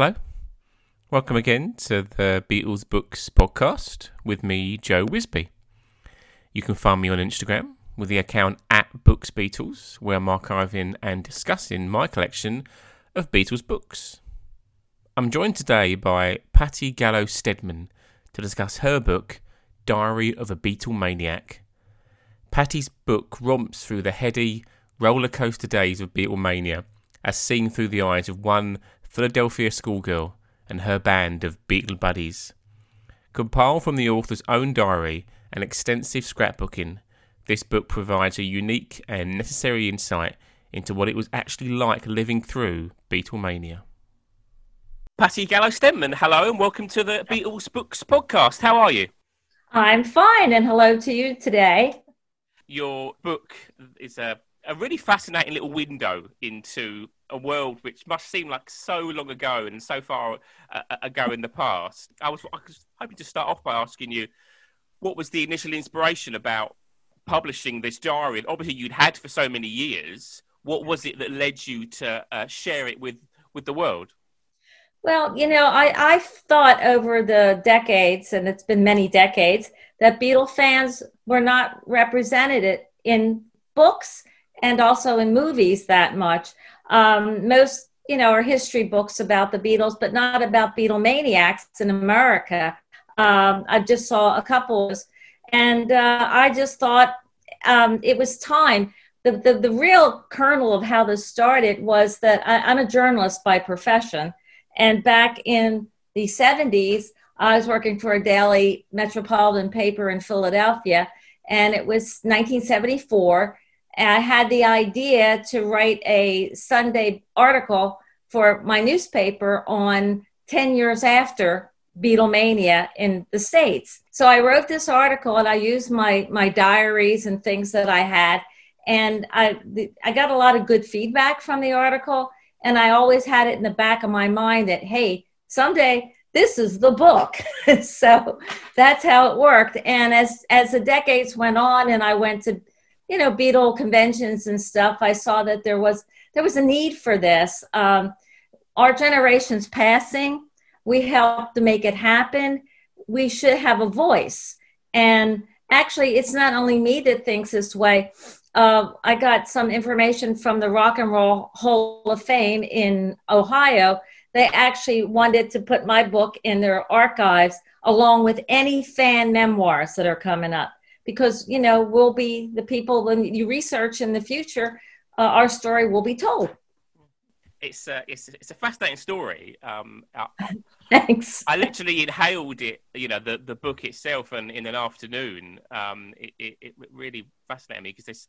Hello. Welcome again to the Beatles Books podcast with me, Joe Wisby. You can find me on Instagram with the account at Books Beatles, where I'm archiving and discussing my collection of Beatles books. I'm joined today by Patty Gallo Stedman to discuss her book, Diary of a Beatle Maniac. Patty's book romps through the heady, roller coaster days of Beatlemania as seen through the eyes of one Philadelphia schoolgirl and her band of Beatle buddies. Compiled from the author's own diary and extensive scrapbooking, this book provides a unique and necessary insight into what it was actually like living through Beatlemania. Patty Gallo Stedman, hello and welcome to the Beatles Books podcast. How are you? I'm fine, and hello to you today. Your book is a, a really fascinating little window into a world which must seem like so long ago and so far uh, uh, ago in the past. I was, I was hoping to start off by asking you what was the initial inspiration about publishing this diary? Obviously, you'd had for so many years. What was it that led you to uh, share it with, with the world? Well, you know, I, I've thought over the decades, and it's been many decades, that Beatle fans were not represented in books and also in movies that much. Um, most, you know, are history books about the Beatles, but not about Beatlemaniacs in America. Um, I just saw a couple, and uh, I just thought um, it was time. The, the, the real kernel of how this started was that I, I'm a journalist by profession. And back in the 70s, I was working for a daily metropolitan paper in Philadelphia, and it was 1974 and I had the idea to write a Sunday article for my newspaper on 10 years after Beatlemania in the States. So I wrote this article and I used my, my diaries and things that I had. And I, I got a lot of good feedback from the article. And I always had it in the back of my mind that, hey, someday this is the book. so that's how it worked. And as, as the decades went on and I went to you know Beatle conventions and stuff, I saw that there was there was a need for this. Um, our generation's passing. We helped to make it happen. We should have a voice. And actually, it's not only me that thinks this way. Uh, I got some information from the Rock and Roll Hall of Fame in Ohio. They actually wanted to put my book in their archives along with any fan memoirs that are coming up because you know we'll be the people when you research in the future uh, our story will be told. It's a it's, it's a fascinating story um thanks. I literally inhaled it you know the the book itself and in an afternoon. Um it, it, it really fascinated me because there's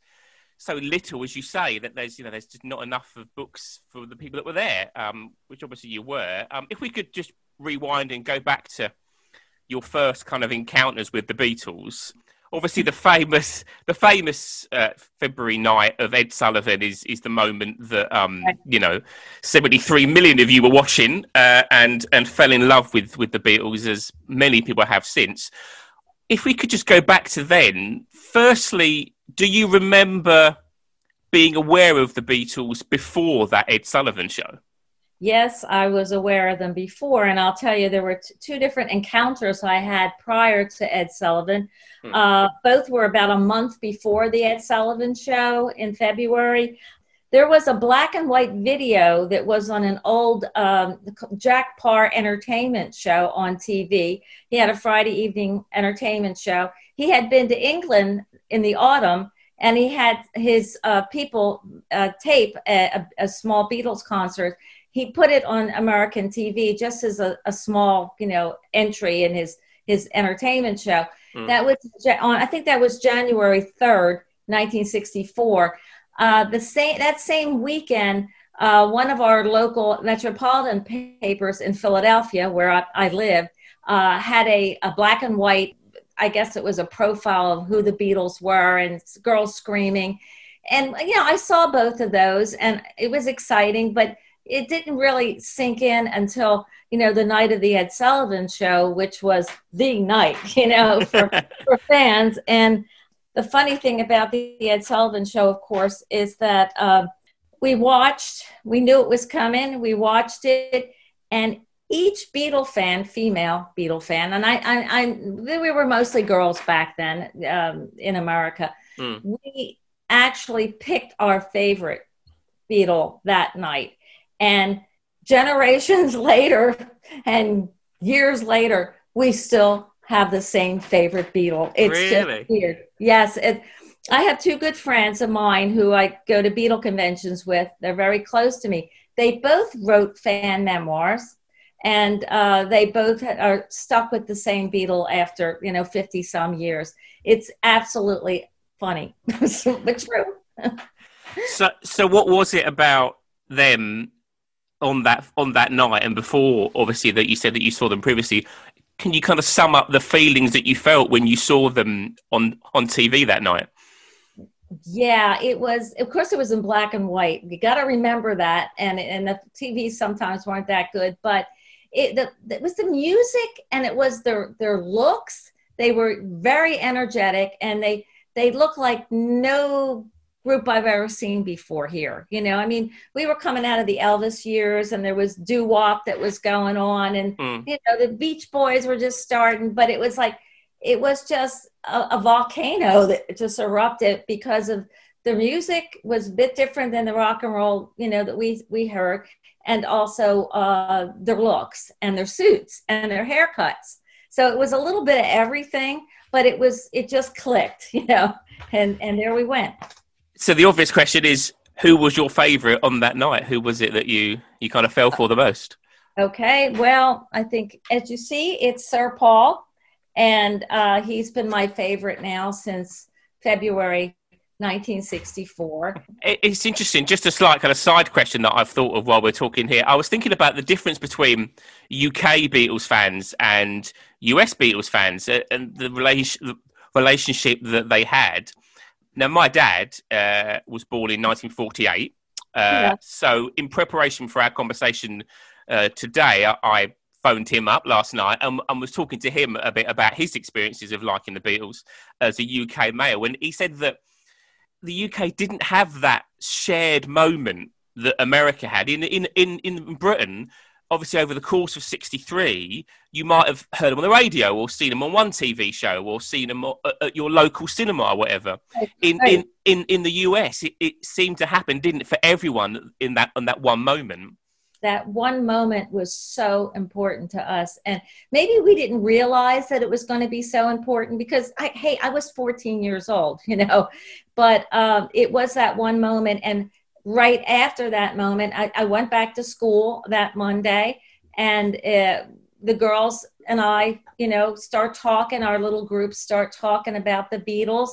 so little as you say that there's you know there's just not enough of books for the people that were there um which obviously you were. Um if we could just rewind and go back to your first kind of encounters with the beatles obviously the famous the famous uh, February night of Ed Sullivan is is the moment that um you know 73 million of you were watching uh, and and fell in love with with the Beatles as many people have since. If we could just go back to then, firstly, do you remember being aware of the Beatles before that Ed Sullivan show? Yes, I was aware of them before. And I'll tell you, there were t- two different encounters I had prior to Ed Sullivan. Hmm. Uh, both were about a month before the Ed Sullivan show in February. There was a black and white video that was on an old um, Jack Paar entertainment show on TV. He had a Friday evening entertainment show. He had been to England in the autumn and he had his uh, people uh, tape a, a, small Beatles concert he put it on American TV just as a, a small, you know, entry in his his entertainment show. Mm. That was on. I think that was January third, nineteen sixty four. Uh, the same that same weekend, uh, one of our local metropolitan papers in Philadelphia, where I, I live, uh, had a, a black and white. I guess it was a profile of who the Beatles were and girls screaming, and you know I saw both of those, and it was exciting, but it didn't really sink in until you know the night of the Ed Sullivan show, which was the night, you know, for, for fans. And the funny thing about the Ed Sullivan show, of course, is that um, we watched. We knew it was coming. We watched it, and each Beatle fan, female Beatle fan, and I, I, I we were mostly girls back then um, in America. Mm. We actually picked our favorite Beatle that night, and generations later and years later, we still have the same favorite Beatle. It's really? just weird. Yes, it, I have two good friends of mine who I go to Beatle conventions with. They're very close to me. They both wrote fan memoirs, and uh, they both are stuck with the same Beatle after you know fifty some years. It's absolutely funny, but true. so, so what was it about them on that on that night and before? Obviously, that you said that you saw them previously. Can you kind of sum up the feelings that you felt when you saw them on on TV that night? Yeah, it was. Of course, it was in black and white. You got to remember that, and and the TVs sometimes weren't that good, but it, the, it was the music and it was their their looks. They were very energetic, and they they looked like no group I've ever seen before here. You know, I mean, we were coming out of the Elvis years, and there was doo wop that was going on, and mm. you know, the Beach Boys were just starting, but it was like it was just a, a volcano that just erupted because of the music was a bit different than the rock and roll, you know, that we we heard, and also uh, their looks and their suits and their haircuts. So it was a little bit of everything, but it was it just clicked, you know, and and there we went. So the obvious question is, who was your favourite on that night? Who was it that you you kind of fell for the most? Okay, well, I think as you see, it's Sir Paul and uh, he's been my favorite now since February 1964. It's interesting. Just a slight kind of side question that I've thought of while we're talking here. I was thinking about the difference between UK Beatles fans and US Beatles fans and the relationship that they had. Now, my dad uh, was born in 1948. Uh, yeah. So, in preparation for our conversation uh, today, I, I phoned him up last night and, and, was talking to him a bit about his experiences of liking the Beatles as a UK male. And he said that the UK didn't have that shared moment that America had. In, in, in, in Britain, obviously, over the course of 63, you might have heard them on the radio or seen them on one TV show or seen them at your local cinema or whatever. In, in, in, in the US, it, it seemed to happen, didn't it, for everyone in that, in that one moment? That one moment was so important to us and maybe we didn't realize that it was going to be so important because I, hey i was 14 years old you know? But um, it was that one moment and right after that moment i, I went back to school that monday and uh, the girls and i you know start talking our little group start talking about the beatles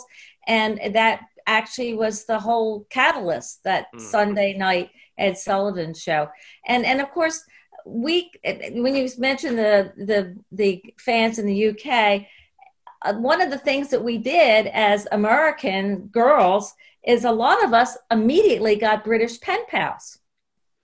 and that actually was the whole catalyst that mm. sunday night Ed Sullivan show. And and of course, we when you mentioned the the the fans in the UK, uh, one of the things that we did as American girls is a lot of us immediately got British pen pals.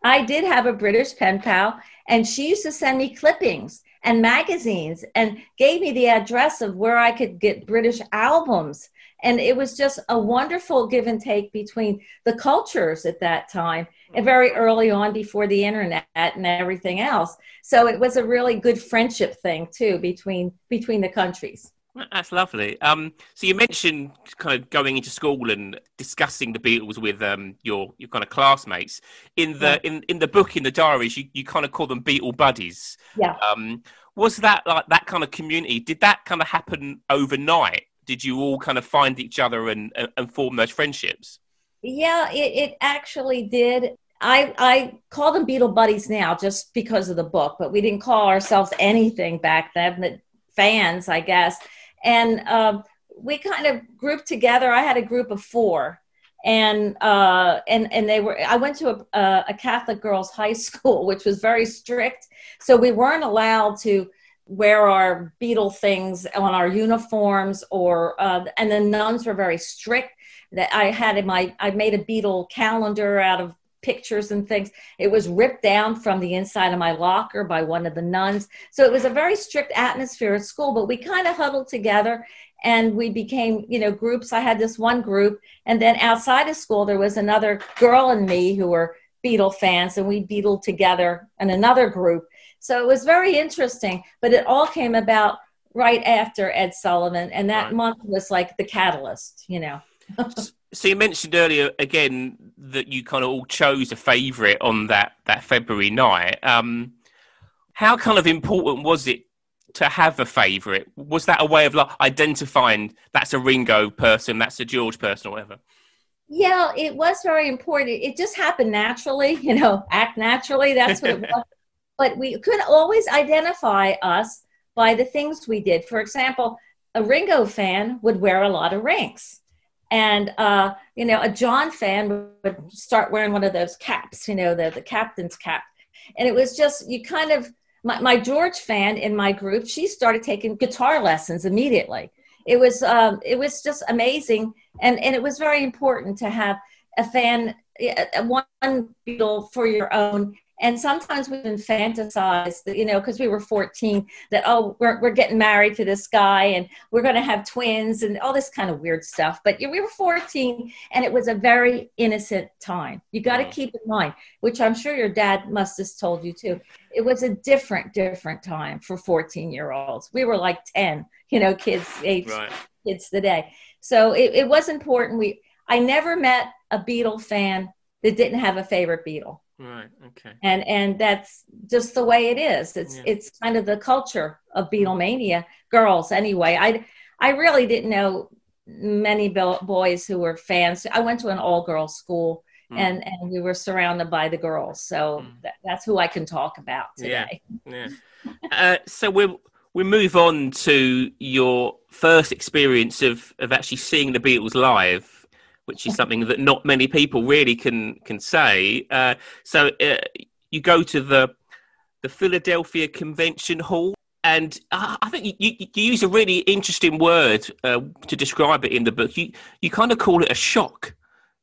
I did have a British pen pal, and she used to send me clippings and magazines and gave me the address of where I could get British albums. And it was just a wonderful give and take between the cultures at that time and very early on before the internet and everything else. So it was a really good friendship thing too between between the countries that's lovely. Um, so you mentioned kind of going into school and discussing the Beatles with um, your your kind of classmates. In the yeah. in, in the book in the diaries, you, you kind of call them Beatle buddies. Yeah. Um, was that like that kind of community? Did that kind of happen overnight, did you all kind of find each other and, and form those friendships? Yeah, it, it actually did. I, I call them Beatle buddies now just because of the book, but we didn't call ourselves anything back then, but fans, I guess. And um, we kind of grouped together. I had a group of four, and uh, and and they were. I went to a, a Catholic girls' high school, which was very strict, so we weren't allowed to wear our Beatle things on our uniforms or uh, and the nuns were very strict that I had in my I made a Beatle calendar out of pictures and things. It was ripped down from the inside of my locker by one of the nuns. So it was a very strict atmosphere at school, but we kind of huddled together and we became, you know, groups. I had this one group and then outside of school there was another girl and me who were Beatle fans and we Beatled together and another group So it was very interesting, but it all came about right after Ed Sullivan, and that right. month was like the catalyst, you know. So you mentioned earlier again that you kind of all chose a favourite on that that February night. Um, how kind of important was it to have a favourite? Was that a way of like identifying that's a Ringo person, that's a George person, or whatever? Yeah, it was very important. It just happened naturally, you know, act naturally. That's what it was. but we could always identify us by the things we did. For example, a Ringo fan would wear a lot of rings. And, uh, you know, a John fan would start wearing one of those caps, you know, the, the captain's cap. And it was just, you kind of, my, my George fan in my group, she started taking guitar lessons immediately. It was, um, it was just amazing. And, and it was very important to have a fan, one Beatle for your own and sometimes we even fantasize you know, because we were 14, that, oh, we're, we're getting married to this guy and we're going to have twins and all this kind of weird stuff. But we were 14 and it was a very innocent time. You got to keep in mind, which I'm sure your dad must have told you too. It was a different, different time for 14 year olds. We were like 10, you know, kids age, right. kids today. So it, it was important. We, I never met a Beatle fan that didn't have a favorite Beatle. Right. Okay. And and that's just the way it is. It's yeah. it's kind of the culture of Beatlemania. Girls, anyway. I I really didn't know many boys who were fans. I went to an all girls school. Mm. And and we were surrounded by the girls, so mm. that, that's who I can talk about today. Yeah, yeah. uh, so we we move on to your first experience of of actually seeing the Beatles live which is something that not many people really can can say. Uh, so uh, you go to the the Philadelphia Convention Hall, and I think you, you, you use a really interesting word uh, to describe it in the book. You you kind of call it a shock.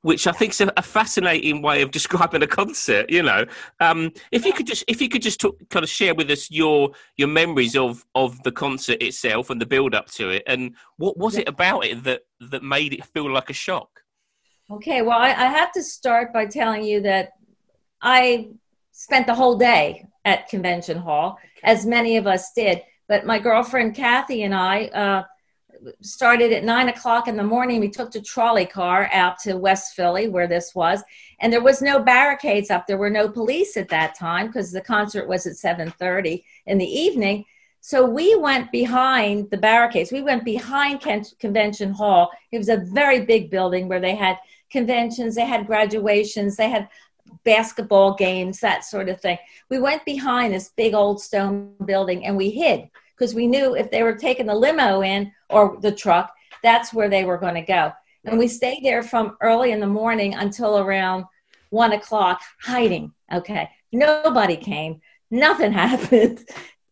Which I think is a, a fascinating way of describing a concert. You know, um, if you could just if you could just talk, kind of share with us your your memories of of the concert itself and the build up to it, and what was it about it that that made it feel like a shock? Okay, well, I, I have to start by telling you that I spent the whole day at Convention Hall, as many of us did. But my girlfriend Kathy and I uh, started at nine o'clock in the morning. We took the trolley car out to West Philly, where this was, and there was no barricades up. There were no police at that time because the concert was at seven thirty in the evening. So we went behind the barricades. We went behind Convention Hall. It was a very big building where they had conventions, they had graduations, they had basketball games, that sort of thing. We went behind this big old stone building and we hid because we knew if they were taking the limo in or the truck, that's where they were going to go. And we stayed there from early in the morning until around one o'clock, hiding. Okay. Nobody came, nothing happened.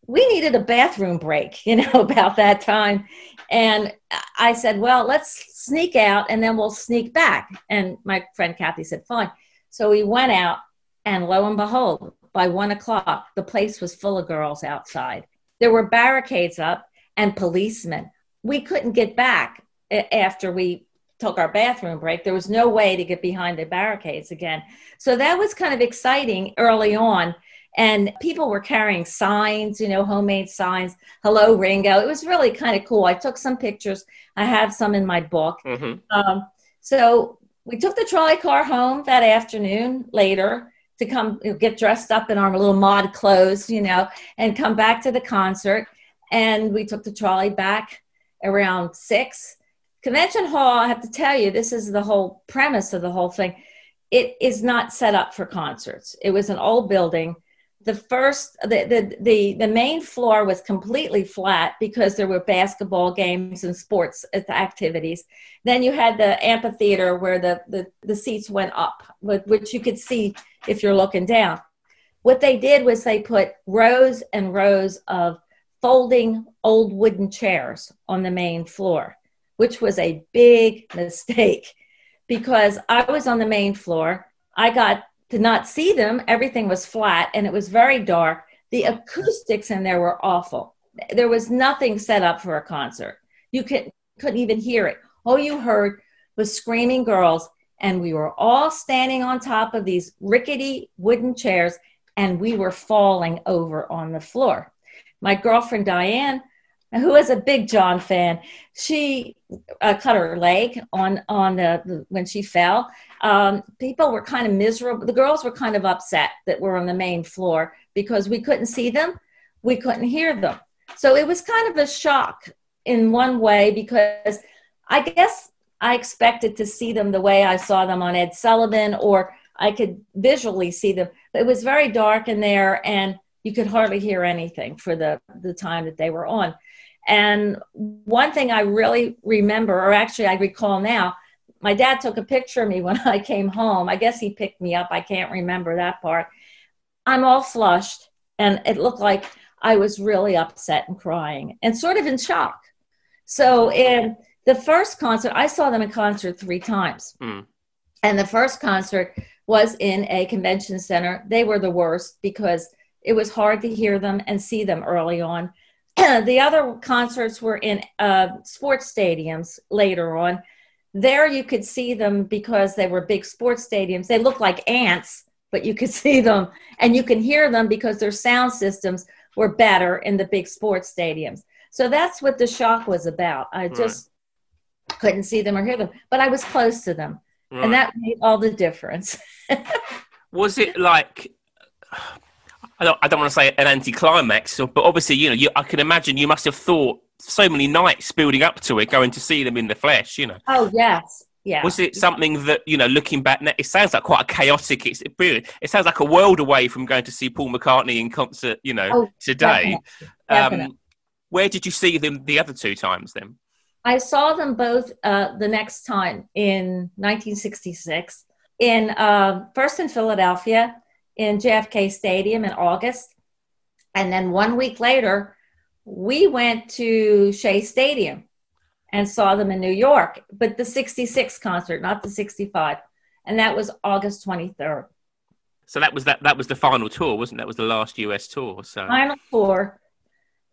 We needed a bathroom break, you know, about that time. And I said, well, let's sneak out and then we'll sneak back. And my friend Kathy said, fine. So we went out, and lo and behold, by one o'clock, the place was full of girls outside. There were barricades up and policemen. We couldn't get back after we took our bathroom break. There was no way to get behind the barricades again. So that was kind of exciting early on and people were carrying signs, you know, homemade signs, hello Ringo. It was really kind of cool. I took some pictures. I have some in my book. Mm-hmm. Um, so we took the trolley car home that afternoon later to come get dressed up in our little mod clothes, you know, and come back to the concert. And we took the trolley back around six. Convention Hall, I have to tell you, this is the whole premise of the whole thing. It is not set up for concerts. It was an old building the first the, the the the main floor was completely flat because there were basketball games and sports activities. Then you had the amphitheater where the the, the seats went up which you could see if you're looking down. What they did was they put rows and rows of folding old wooden chairs on the main floor which was a big mistake because i was on the main floor. I got to not see them. Everything was flat and it was very dark. The acoustics in there were awful. There was nothing set up for a concert. You could, couldn't even hear it. All you heard was screaming girls, and we were all standing on top of these rickety wooden chairs, and we were falling over on the floor. My girlfriend Diane, who is a big John fan, she uh, cut her leg on on the, the when she fell. Um, people were kind of miserable. The girls were kind of upset that we're on the main floor because we couldn't see them, we couldn't hear them. So it was kind of a shock in one way because I guess I expected to see them the way I saw them on Ed Sullivan, or I could visually see them. But it was very dark in there, and you could hardly hear anything for the, the time that they were on. And one thing I really remember, or actually I recall now, my dad took a picture of me when I came home. I guess he picked me up. I can't remember that part. I'm all flushed, and it looked like I was really upset and crying and sort of in shock. So, in the first concert, I saw them in concert three times. Mm. And the first concert was in a convention center. They were the worst because it was hard to hear them and see them early on. the other concerts were in uh, sports stadiums later on. There you could see them because they were big sports stadiums. They looked like ants, but you could see them and you can hear them because their sound systems were better in the big sports stadiums. So that's what the shock was about. I just right. couldn't see them or hear them, but I was close to them. Right. And that made all the difference. was it like I don't, I don't want to say an anticlimax, but obviously, you know, you, I can imagine you must have thought so many nights building up to it, going to see them in the flesh, you know. Oh, yes. Yeah. Was it something that, you know, looking back now, it sounds like quite a chaotic, it's brilliant. It sounds like a world away from going to see Paul McCartney in concert, you know, oh, today. Definitely. Definitely. Um, where did you see them the other two times then? I saw them both uh, the next time in 1966, in uh, first in Philadelphia, in JFK Stadium in August. And then one week later, we went to Shea Stadium and saw them in New York, but the 66 concert, not the 65. And that was August 23rd. So that was that that was the final tour, wasn't that? was the last US tour. So final tour.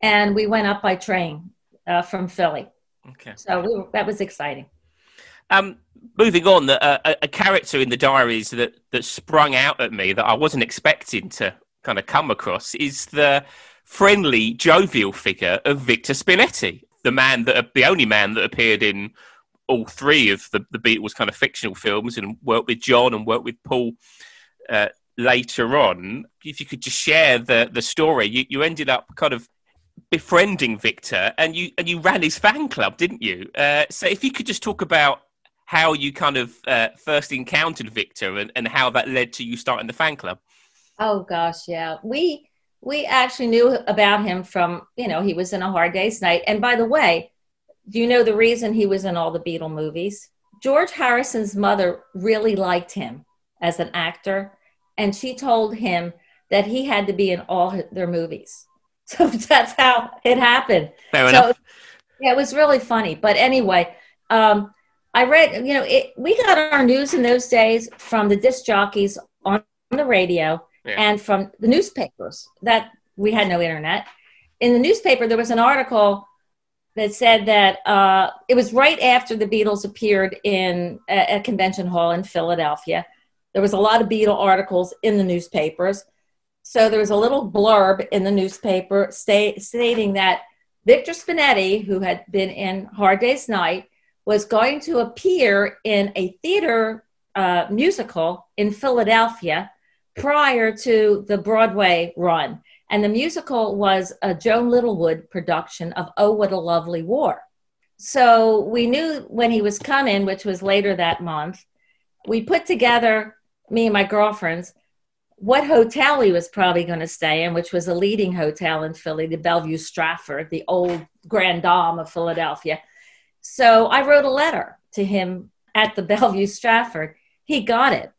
And we went up by train uh, from Philly. Okay. So we were, that was exciting. Um, moving on, uh, a, a, character in the diaries that, that sprung out at me that I wasn't expecting to kind of come across is the friendly, jovial figure of Victor Spinetti, the man that the only man that appeared in all three of the, the Beatles kind of fictional films and worked with John and worked with Paul uh, later on. If you could just share the the story, you, you ended up kind of befriending Victor and you and you ran his fan club, didn't you? Uh, so if you could just talk about how you kind of uh, first encountered Victor and, and how that led to you starting the fan club. Oh gosh, yeah. We we actually knew about him from, you know, he was in a hard day's night. And by the way, do you know the reason he was in all the Beatle movies? George Harrison's mother really liked him as an actor, and she told him that he had to be in all their movies. So that's how it happened. Fair so, enough. Yeah, it was really funny. But anyway, um, I read, you know, it, we got our news in those days from the disc jockeys on the radio yeah. and from the newspapers that we had no internet. In the newspaper, there was an article that said that uh, it was right after the Beatles appeared in a, a, convention hall in Philadelphia. There was a lot of Beatle articles in the newspapers. So there was a little blurb in the newspaper state, stating that Victor Spinetti, who had been in Hard Day's Night, was going to appear in a theater uh, musical in Philadelphia prior to the Broadway run. And the musical was a Joan Littlewood production of Oh, What a Lovely War. So we knew when he was coming, which was later that month, we put together, me and my girlfriends, what hotel he was probably going to stay in, which was a leading hotel in Philly, the Bellevue Stratford, the old Grand Dame of Philadelphia. So I wrote a letter to him at the Bellevue Stratford. He got it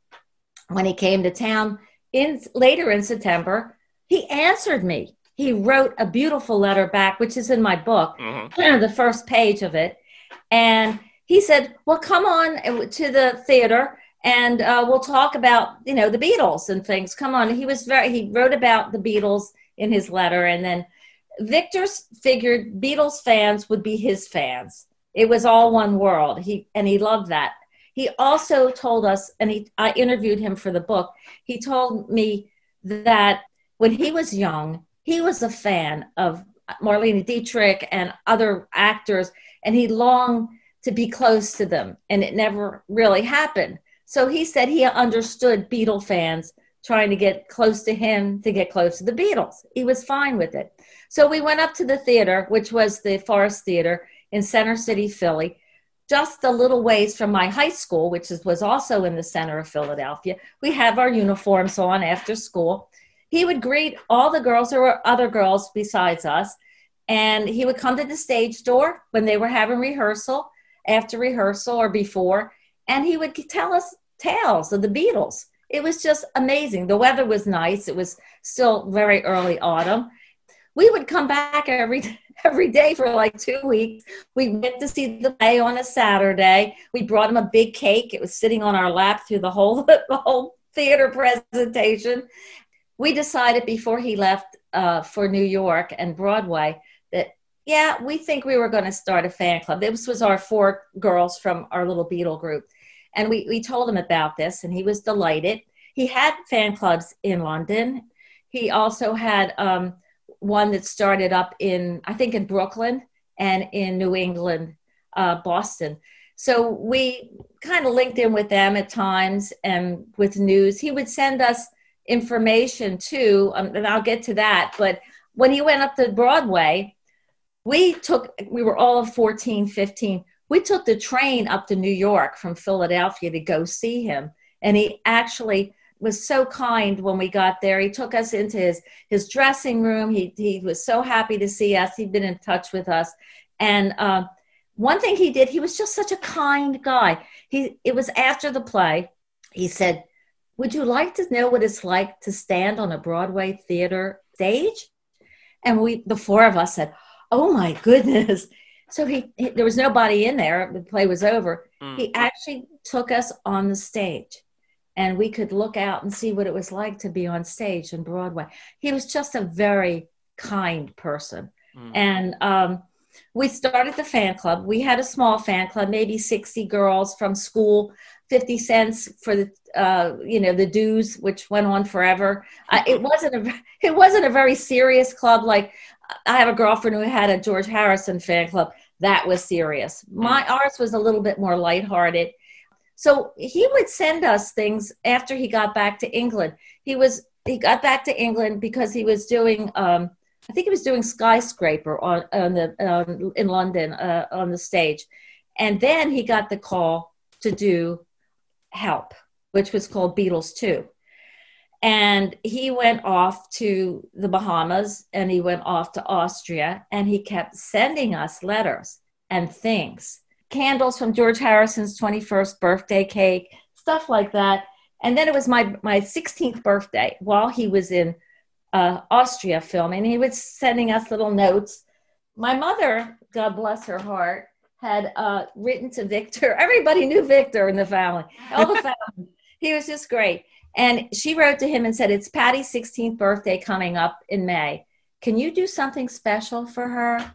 when he came to town in later in September. He answered me. He wrote a beautiful letter back, which is in my book, mm-hmm. the first page of it. And he said, "Well, come on to the theater." and uh, we'll talk about you know the Beatles and things. Come on, he was very he wrote about the Beatles in his letter, and then Victor figured Beatles fans would be his fans, it was all one world. He and he loved that. He also told us, and he I interviewed him for the book. He told me that when he was young, he was a fan of Marlene Dietrich and other actors, and he longed to be close to them, and it never really happened. So he said he understood Beatle fans trying to get close to him to get close to the Beatles. He was fine with it. So we went up to the theater, which was the Forrest Theater in Center City, Philly, just a little ways from my high school, which is, was also in the center of Philadelphia. We have our uniforms on after school. He would greet all the girls. There were other girls besides us. And he would come to the stage door when they were having rehearsal, after rehearsal or before, and he would tell us tales of the Beatles. It was just amazing. The weather was nice. It was still very early autumn. We would come back every every day for like two weeks. We went to see the play on a Saturday. We brought him a big cake. It was sitting on our lap through the whole the whole theater presentation. We decided before he left uh, for New York and Broadway that yeah, we think we were going to start a fan club. This was our four girls from our little Beatle group, and we we told him about this, and he was delighted. He had fan clubs in London. He also had um, one that started up in, I think, in Brooklyn and in New England, uh, Boston. So we kind of linked in with them at times and with news. He would send us information too, um, and I'll get to that. But when he went up to Broadway, we took, we were all 14, 15. We took the train up to New York from Philadelphia to go see him. And he actually was so kind when we got there. He took us into his his dressing room. He he was so happy to see us. He'd been in touch with us, and uh, one thing he did, he was just such a kind guy. He it was after the play. He said, "Would you like to know what it's like to stand on a Broadway theater stage?" And we, the four of us, said, "Oh my goodness!" So he, he there was nobody in there. The play was over. Mm. He actually took us on the stage and we could look out and see what it was like to be on stage in Broadway. He was just a very kind person. Mm. And um, we started the fan club. We had a small fan club, maybe 60 girls from school, 50 cents for the uh, you know the dues, which went on forever. Uh, it wasn't a it wasn't a very serious club. Like I have a girlfriend who had a George Harrison fan club. That was serious. My mm. ours was a little bit more lighthearted so he would send us things after he got back to England. He was he got back to England because he was doing um, I think he was doing skyscraper on, on the um, in London uh, on the stage, and then he got the call to do Help, which was called Beatles Two, and he went off to the Bahamas and he went off to Austria and he kept sending us letters and things candles from George Harrison's 21st birthday cake, stuff like that. And then it was my, my 16th birthday while he was in uh, Austria filming. He was sending us little notes. My mother, God bless her heart, had uh, written to Victor. Everybody knew Victor in the family, all the family. he was just great. And she wrote to him and said, It's Patty's 16th birthday coming up in May. Can you do something special for her?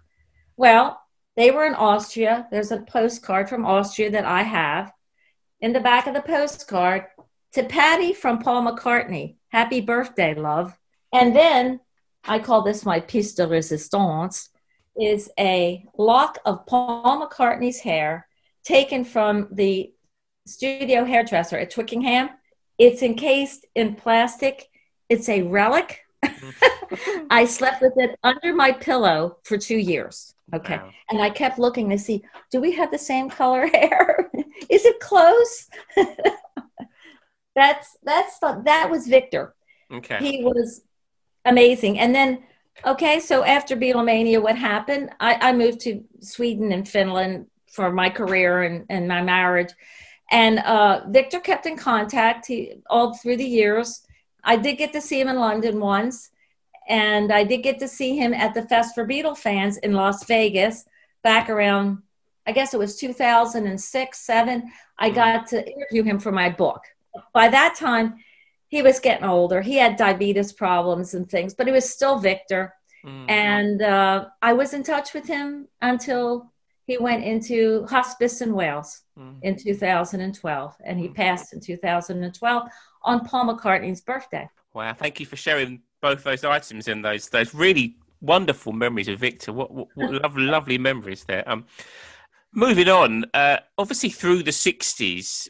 Well, they were in Austria. There's a postcard from Austria that I have. In the back of the postcard, to Patty from Paul McCartney, happy birthday, love. And then I call this my piece de resistance, is a lock of Paul McCartney's hair taken from the studio hairdresser at Twickenham. It's encased in plastic. It's a relic. I slept with it under my pillow for two years. Okay. Wow. And I kept looking to see, do we have the same color hair? Is it close? that's that's that was Victor. Okay. He was amazing. And then okay, so after Beatlemania, what happened? I, I moved to Sweden and Finland for my career and, and my marriage. And uh, Victor kept in contact he, all through the years. I did get to see him in London once and I did get to see him at the Fest for Beatle fans in Las Vegas back around, I guess it was 2006, seven. I mm-hmm. got to interview him for my book. By that time, he was getting older. He had diabetes problems and things, but he was still Victor. Mm-hmm. And uh, I was in touch with him until he went into hospice in Wales mm-hmm. in 2012, and he passed in 2012 on Paul McCartney's birthday. Wow, thank you for sharing both those items and those those really wonderful memories of Victor. What, what, what lovely, lovely memories there. Um, moving on, uh, obviously through the '60s,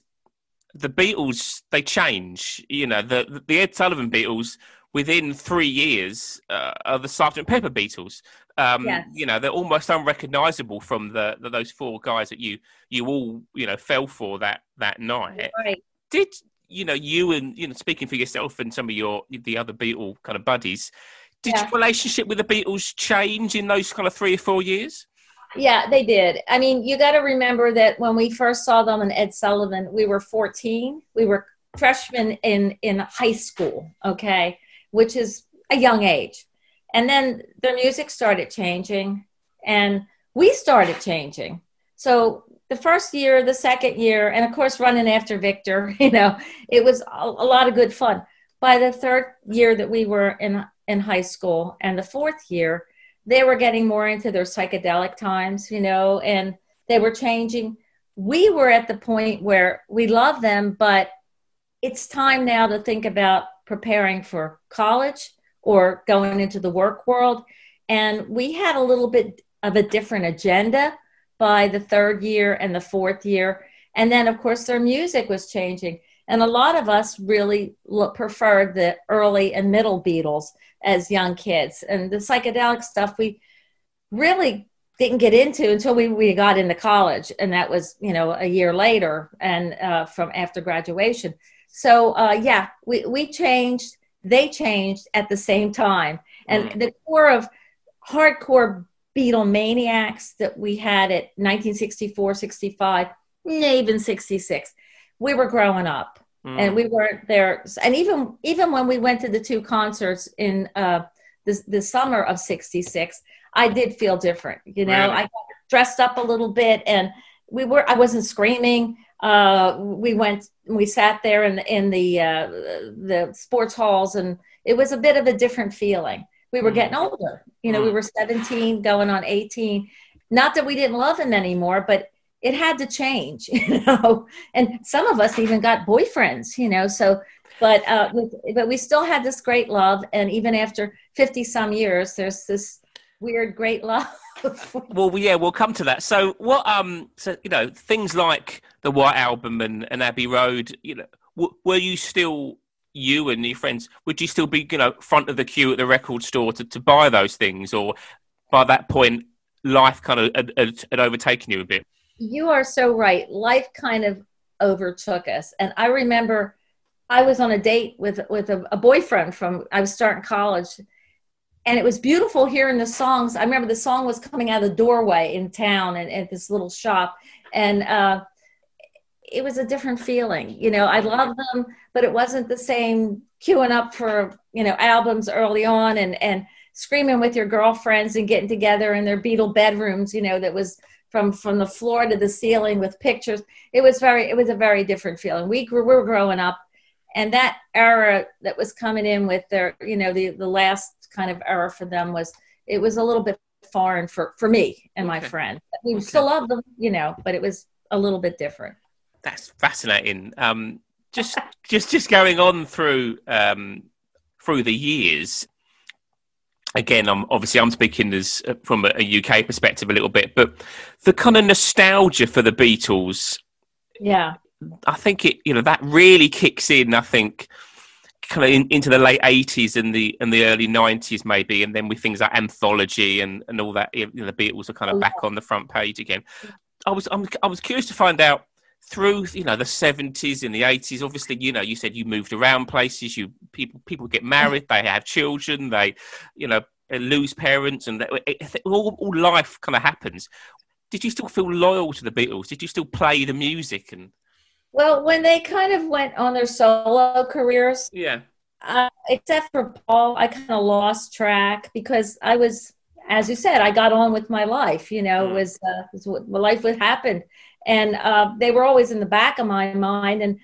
the Beatles they change. You know, the the Ed Sullivan Beatles within three years uh, are the Sergeant Pepper Beatles. Um, yes. You know, they're almost unrecognizable from the, the, those four guys that you you all you know fell for that that night. Right. Did you know you and you know speaking for yourself and some of your the other Beatle kind of buddies? Did yeah. your relationship with the Beatles change in those kind of three or four years? Yeah, they did. I mean, you got to remember that when we first saw them in Ed Sullivan, we were 14. We were freshmen in in high school. Okay, which is a young age. And then their music started changing and we started changing. So the first year, the second year, and of course, running after Victor, you know, it was a, a lot of good fun. By the third year that we were in, in high school and the fourth year, they were getting more into their psychedelic times, you know, and they were changing. We were at the point where we love them, but it's time now to think about preparing for college or going into the work world. And we had a little bit of a different agenda by the third year and the fourth year. And then, of course, their music was changing. And a lot of us really preferred the early and middle Beatles as young kids. And the psychedelic stuff we really didn't get into until we, we got into college. And that was, you know, a year later and uh, from after graduation. So uh, yeah, we, we changed, they changed at the same time. And mm. the core of hardcore Beatlemaniacs that we had at 1964, 65, even 66, we were growing up. Mm. And we weren't there. And even even when we went to the two concerts in uh, the, the summer of 66, I did feel different. You know, really? I dressed up a little bit and we were, I wasn't screaming uh, we went we sat there in in the uh, the sports halls and it was a bit of a different feeling we were getting older. You know we were 17 going on 18 not that we didn't love him anymore but it had to change you know? And some of us even got boyfriends you know? So but uh, but we still had this great love. And even after 50 some years there's this weird great love. Well, yeah, we'll come to that. So, what, um, so you know, things like the White Album and, and Abbey Road, you know, w- were you still you and your friends? Would you still be, you know, front of the queue at the record store to, to buy those things, or by that point, life kind of had, had, overtaken you a bit? You are so right. Life kind of overtook us, and I remember I was on a date with with a, a boyfriend from I was starting college and it was beautiful hearing the songs. I remember the song was coming out of the doorway in town and at this little shop, and uh, it was a different feeling. You know, I mm-hmm. loved them, but it wasn't the same queuing up for you know albums early on and and screaming with your girlfriends and getting together in their Beatle bedrooms. You know, that was from from the floor to the ceiling with pictures. It was very it was a very different feeling. We grew, we were growing up, and that era that was coming in with their you know the the last kind of era for them was it was a little bit foreign for for me and my friend. We okay. still love them, you know, but it was a little bit different. That's fascinating. Um, just just just going on through um, through the years. Again, I'm obviously I'm speaking as uh, from a, a UK perspective a little bit, but the kind of nostalgia for the Beatles. Yeah, I think it. You know that really kicks in. I think kind of in, into the late 80s and the and the early 90s maybe and then with things like anthology and and all that you know, the beatles are kind of back on the front page again i was I'm, i was curious to find out through you know the 70s and the 80s obviously you know you said you moved around places you people people get married they have children they you know lose parents and all, all life kind of happens did you still feel loyal to the beatles did you still play the music and well, when they kind of went on their solo careers, yeah. Uh, except for Paul, I kind of lost track because I was, as you said, I got on with my life. You know, mm. was, uh, was what my life would happen, and uh, they were always in the back of my mind. And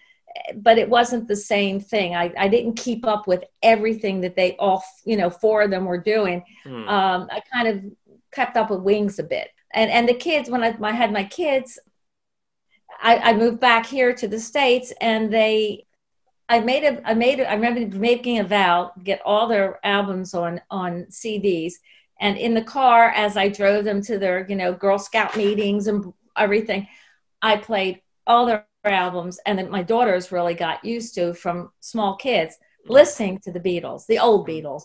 but it wasn't the same thing. I, I didn't keep up with everything that they all, you know, four of them were doing. Mm. Um, I kind of kept up with Wings a bit. And and the kids, when I, I had my kids, I, I moved back here to the States and they I made a, I made, a, I remember making a vow, get all their albums on on CDs, and in the car as I drove them to their, you know, Girl Scout meetings and everything, I played all their albums, and then my daughters really got used to from small kids listening to the Beatles, the old Beatles.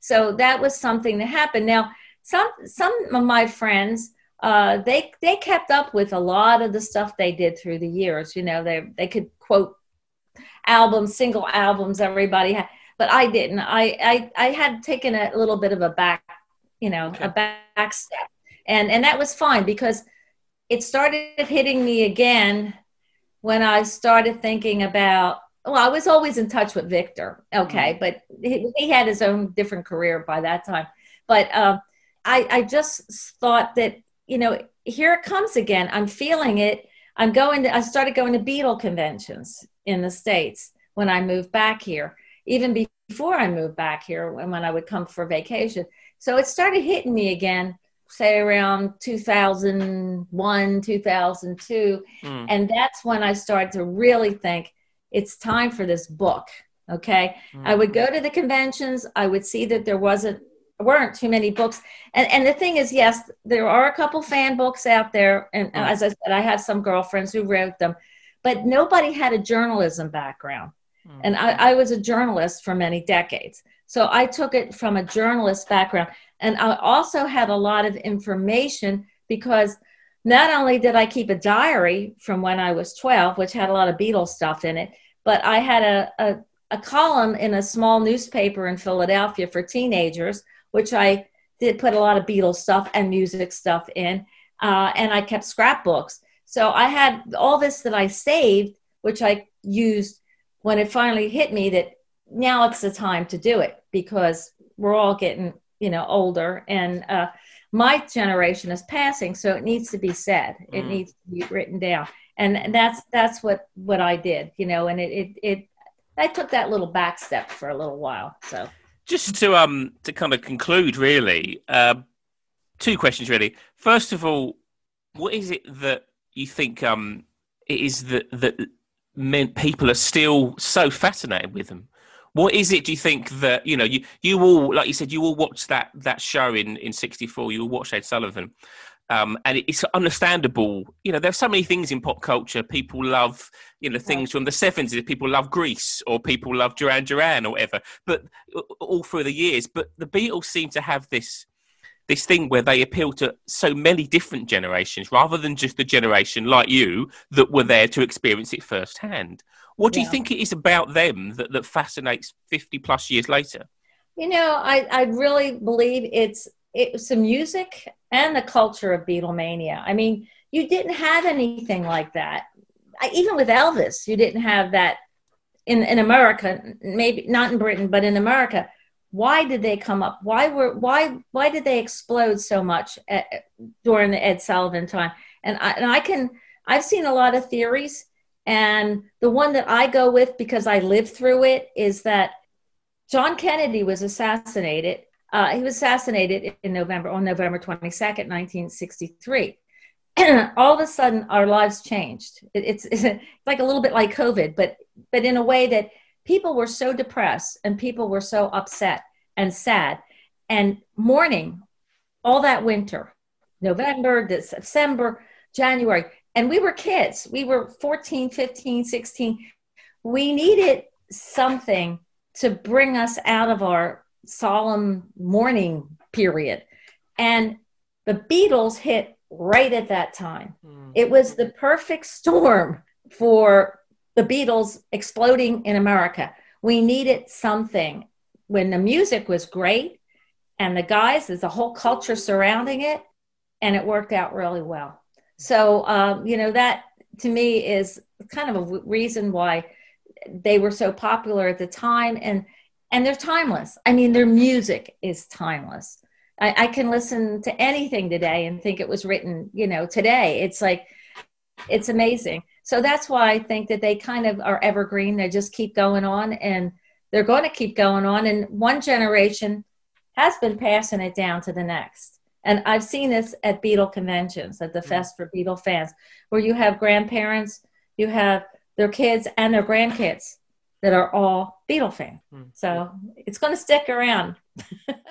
So that was something that happened. Now, some some of my friends uh, they they kept up with a lot of the stuff they did through the years. You know, they they could quote albums, single albums everybody had, but I didn't. I I, I had taken a little bit of a back, you know, okay. a back step, and and that was fine because it started hitting me again when I started thinking about. Well, I was always in touch with Victor, okay, mm-hmm. but he, he, had his own different career by that time. But uh, I I just thought that you know here it comes again. I'm feeling it. I'm going to. I started going to Beatle conventions in the States when I moved back here, even before I moved back here when, when I would come for vacation. So it started hitting me again, say around 2001, 2002. Mm. And that's when I started to really think it's time for this book. Okay. Mm. I would go to the conventions, I would see that there wasn't weren't too many books. And and the thing is, yes, there are a couple fan books out there. And, and as I said, I have some girlfriends who wrote them but nobody had a journalism background. Mm-hmm. And I, I was a journalist for many decades. So I took it from a journalist background. And I also had a lot of information because not only did I keep a diary from when I was 12, which had a lot of Beatles stuff in it, but I had a, a, a column in a small newspaper in Philadelphia for teenagers, which I did put a lot of Beatles stuff and music stuff in. Uh, and I kept scrapbooks. So I had all this that I saved, which I used when it finally hit me that now it's the time to do it because we're all getting, you know, older and uh, my generation is passing. So it needs to be said. Mm. It needs to be written down. And that's, that's what, what I did, you know, and it, it, it, I took that little back step for a little while. So just to, um, to kind of conclude really, uh, two questions really. First of all, what is it that you think um, it is that that men, people are still so fascinated with them? What is it? Do you think that you know you you all like you said you all watched that that show in in '64? You all watched Ed Sullivan, um, and it's understandable. You know, there's so many things in pop culture. People love, you know, things from the 70s. People love Grease or people love Duran Duran or whatever. But all through the years, but the Beatles seem to have this this thing where they appeal to so many different generations rather than just the generation like you that were there to experience it firsthand. What do yeah. you think it is about them that, that fascinates 50 plus years later? You know, I, I really believe it's it's the music and the culture of Beatlemania. I mean, you didn't have anything like that. I, even with Elvis, you didn't have that in, in America, maybe not in Britain, but in America why did they come up why were why why did they explode so much at, during the ed sullivan time and I, and I can i've seen a lot of theories and the one that i go with because i lived through it is that john kennedy was assassinated uh, he was assassinated in november on november 22nd 1963 all of a sudden our lives changed. It, it's, it's like a little bit like covid but but in a way that people were so depressed and people were so upset and sad. And mourning all that winter november december january and we were kids we were 14 15 16 we needed something to bring us out of our solemn mourning period and the beatles hit right at that time mm. it was the perfect storm for the Beatles exploding in America. We needed something when the music was great and the guys, there's a whole culture surrounding it, and it worked out really well. So, um, you know, that to me is kind of a reason why they were so popular at the time and and they're timeless. I mean, their music is timeless. I, I can listen to anything today and think it was written, you know, today. It's like it's amazing. So that's why I think that they kind of are evergreen. They just keep going on and they're going to keep going on. And one generation has been passing it down to the next. And I've seen this at Beatle conventions, at the mm-hmm. Fest for Beatle fans, where you have grandparents, you have their kids and their grandkids. that are all Beatle fans. Hmm. So it's going to stick around.